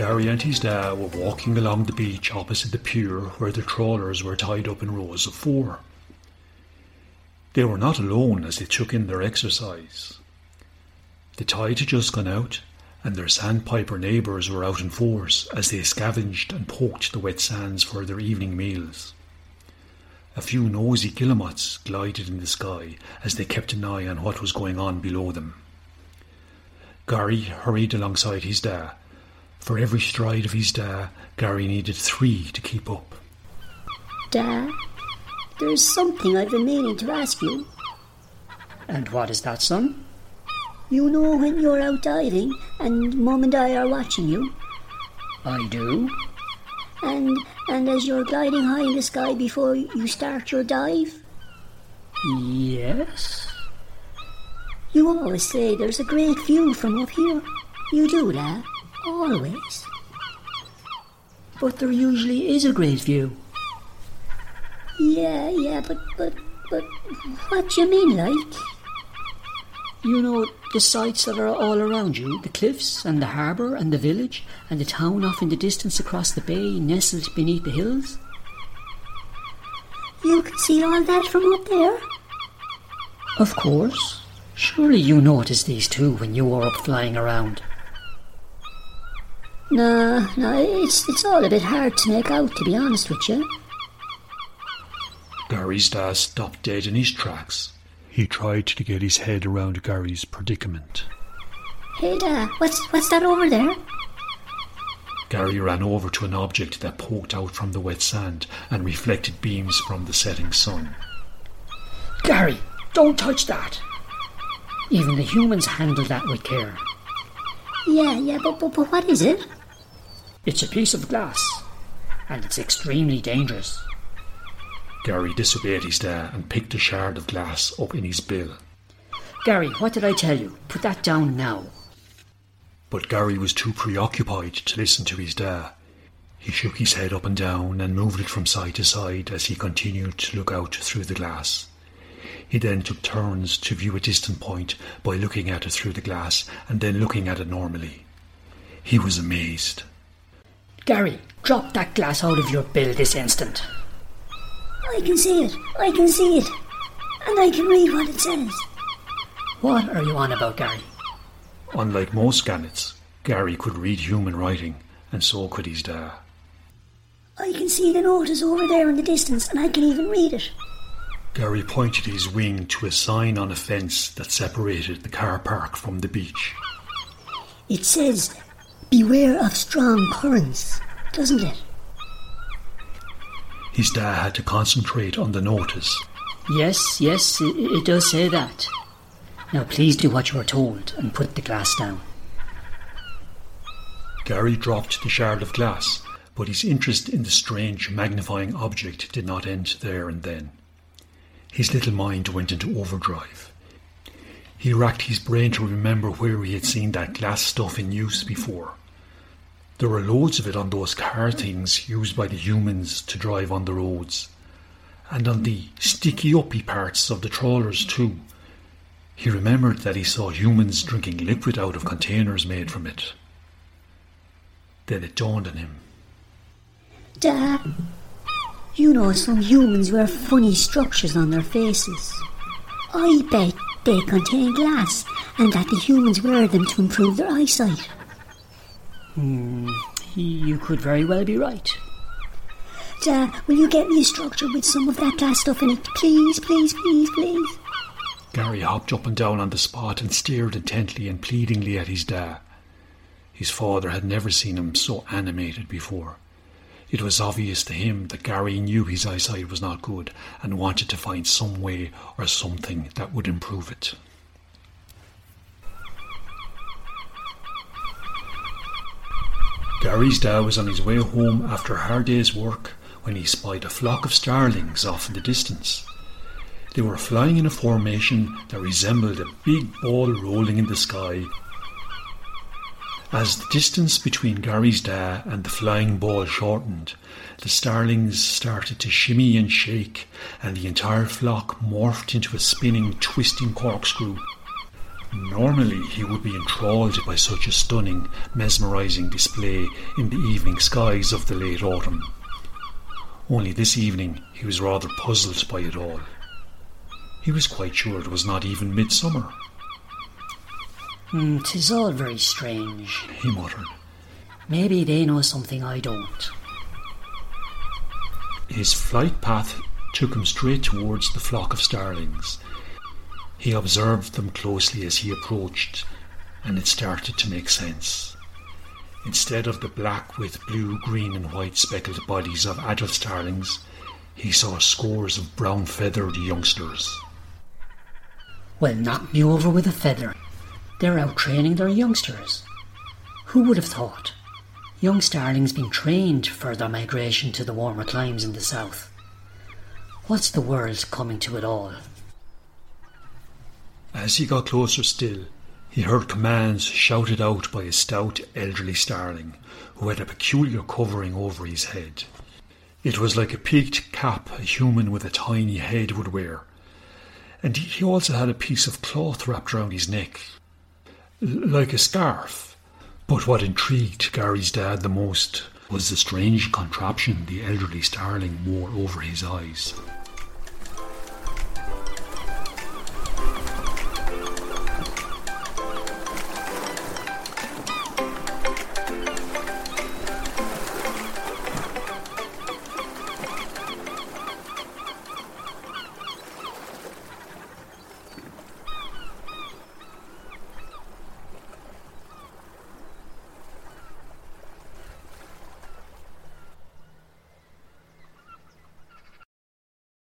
Gary and his dad were walking along the beach opposite the pier where the trawlers were tied up in rows of four. They were not alone as they took in their exercise. The tide had just gone out, and their sandpiper neighbours were out in force as they scavenged and poked the wet sands for their evening meals. A few nosy guillemots glided in the sky as they kept an eye on what was going on below them. Gary hurried alongside his da. For every stride of his da, Gary needed three to keep up. Da, there's something I've been meaning to ask you. And what is that, son? You know when you're out diving and Mum and I are watching you? I do. And and as you're gliding high in the sky before you start your dive? Yes. You always say there's a great view from up here. You do that, always. But there usually is a great view. Yeah, yeah, but but but what do you mean, like? You know the sights that are all around you, the cliffs and the harbour and the village and the town off in the distance across the bay nestled beneath the hills? You can see all that from up there? Of course. Surely you noticed these too when you were up flying around. No, no, it's, it's all a bit hard to make out, to be honest with you. Gary's dad stopped dead in his tracks. He tried to get his head around Gary's predicament. Hey, Dad, what's, what's that over there? Gary ran over to an object that poked out from the wet sand and reflected beams from the setting sun. Gary, don't touch that! Even the humans handle that with care. Yeah, yeah, but, but, but what is it? It's a piece of glass, and it's extremely dangerous. Gary disobeyed his dad and picked a shard of glass up in his bill. Gary, what did I tell you? Put that down now. But Gary was too preoccupied to listen to his dad. He shook his head up and down and moved it from side to side as he continued to look out through the glass. He then took turns to view a distant point by looking at it through the glass and then looking at it normally. He was amazed. Gary, drop that glass out of your bill this instant. I can see it. I can see it. And I can read what it says. What are you on about, Gary? Unlike most gannets, Gary could read human writing, and so could his dad. I can see the notice over there in the distance, and I can even read it. Gary pointed his wing to a sign on a fence that separated the car park from the beach. It says, Beware of strong currents, doesn't it? His dad had to concentrate on the notice. Yes, yes, it, it does say that. Now please do what you are told and put the glass down. Gary dropped the shard of glass, but his interest in the strange magnifying object did not end there and then. His little mind went into overdrive. He racked his brain to remember where he had seen that glass stuff in use before. There were loads of it on those car things used by the humans to drive on the roads, and on the sticky uppy parts of the trawlers too. He remembered that he saw humans drinking liquid out of containers made from it. Then it dawned on him. Dad, you know some humans wear funny structures on their faces. I bet they contain glass and that the humans wear them to improve their eyesight. Hmm, you could very well be right. Dad, will you get me a structure with some of that glass stuff in it? Please, please, please, please. Gary hopped up and down on the spot and stared intently and pleadingly at his dad. His father had never seen him so animated before. It was obvious to him that Gary knew his eyesight was not good and wanted to find some way or something that would improve it. Gary's dad was on his way home after a hard day's work when he spied a flock of starlings off in the distance. They were flying in a formation that resembled a big ball rolling in the sky. As the distance between Gary's da and the flying ball shortened, the starlings started to shimmy and shake, and the entire flock morphed into a spinning, twisting corkscrew. Normally, he would be enthralled by such a stunning, mesmerizing display in the evening skies of the late autumn. Only this evening he was rather puzzled by it all. He was quite sure it was not even midsummer. Hmm, 'tis all very strange. He muttered. Maybe they know something I don't. His flight path took him straight towards the flock of starlings. He observed them closely as he approached, and it started to make sense. Instead of the black with blue, green, and white speckled bodies of adult starlings, he saw scores of brown feathered youngsters. Well, knock me over with a feather. They're out training their youngsters. Who would have thought? Young starlings being trained for their migration to the warmer climes in the south. What's the world coming to it all? As he got closer still, he heard commands shouted out by a stout elderly starling who had a peculiar covering over his head. It was like a peaked cap a human with a tiny head would wear, and he also had a piece of cloth wrapped round his neck, like a scarf. But what intrigued Gary's dad the most was the strange contraption the elderly starling wore over his eyes.